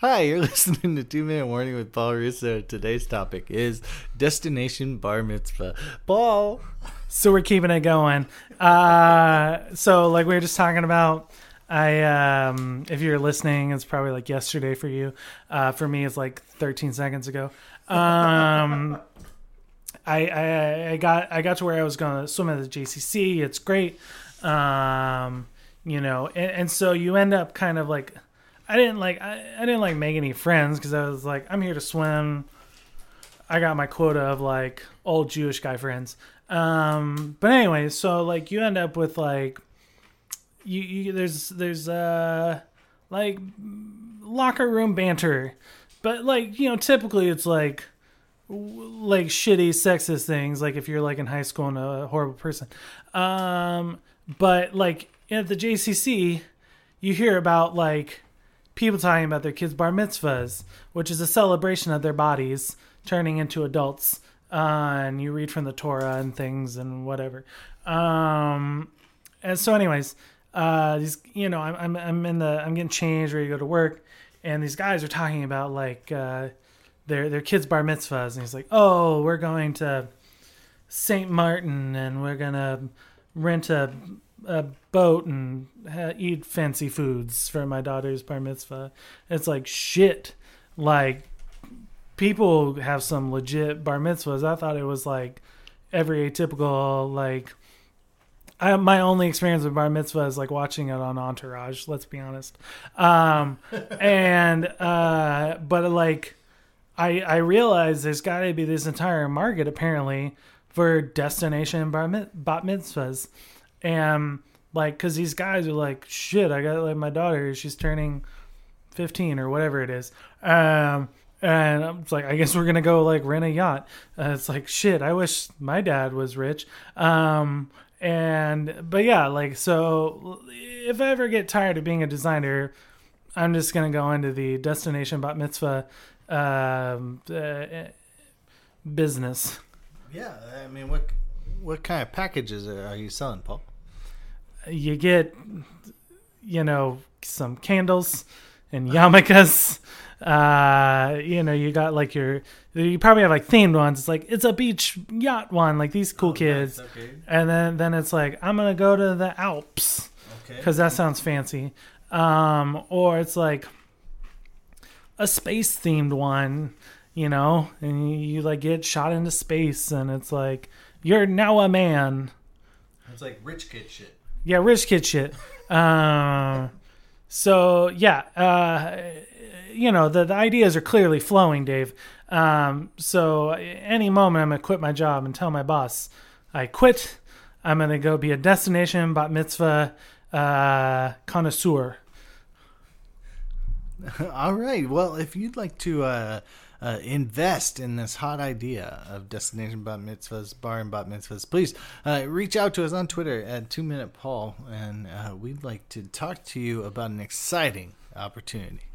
Hi, you're listening to Two Minute Warning with Paul Russo. Today's topic is Destination Bar Mitzvah. Paul. So we're keeping it going. Uh, so like we were just talking about, I um, if you're listening, it's probably like yesterday for you. Uh, for me, it's like 13 seconds ago. Um, I, I I got I got to where I was going to swim at the JCC. It's great. Um, you know, and, and so you end up kind of like I didn't like I, I didn't like make any friends because I was like I'm here to swim. I got my quota of like old Jewish guy friends. Um, but anyway, so like you end up with like you, you there's there's uh like locker room banter, but like you know typically it's like like shitty sexist things like if you're like in high school and a horrible person um but like at the jcc you hear about like people talking about their kids' bar mitzvahs, which is a celebration of their bodies turning into adults. Uh, and you read from the Torah and things and whatever. Um, and so, anyways, uh, these you know, I'm, I'm I'm in the I'm getting changed, ready to go to work, and these guys are talking about like uh, their their kids' bar mitzvahs, and he's like, oh, we're going to Saint Martin, and we're gonna rent a a boat and ha- eat fancy foods for my daughter's bar mitzvah. It's like shit. Like people have some legit bar mitzvahs. I thought it was like every atypical like. I, my only experience with bar mitzvah is like watching it on Entourage. Let's be honest, um, and uh, but like, I I realize there's got to be this entire market apparently for destination bar mit- bat mitzvahs and like because these guys are like shit i got like my daughter she's turning 15 or whatever it is. Um and i'm like i guess we're gonna go like rent a yacht. Uh, it's like shit i wish my dad was rich. Um and but yeah like so if i ever get tired of being a designer i'm just gonna go into the destination bat mitzvah um, uh, business. Yeah, I mean, what what kind of packages are are you selling, Paul? You get you know some candles and yarmulkes uh you know you got like your you probably have like themed ones it's like it's a beach yacht one like these cool kids Oh, okay. and then then it's like i'm gonna go to the alps Okay. because that sounds fancy um or it's like a space themed one you know and you, you like get shot into space and it's like you're now a man It's like rich kid shit. Yeah, rich kid shit. Um, so yeah, uh, you know the, the ideas are clearly flowing, Dave. Um, so any moment I'm gonna quit my job and tell my boss I quit. I'm gonna go be a destination bat mitzvah uh, connoisseur. All right. Well, if you'd like to uh, uh, invest in this hot idea of Destination Bat Mitzvahs, Bar and Bat Mitzvahs, please uh, reach out to us on Twitter at Two Minute Paul, and uh, we'd like to talk to you about an exciting opportunity.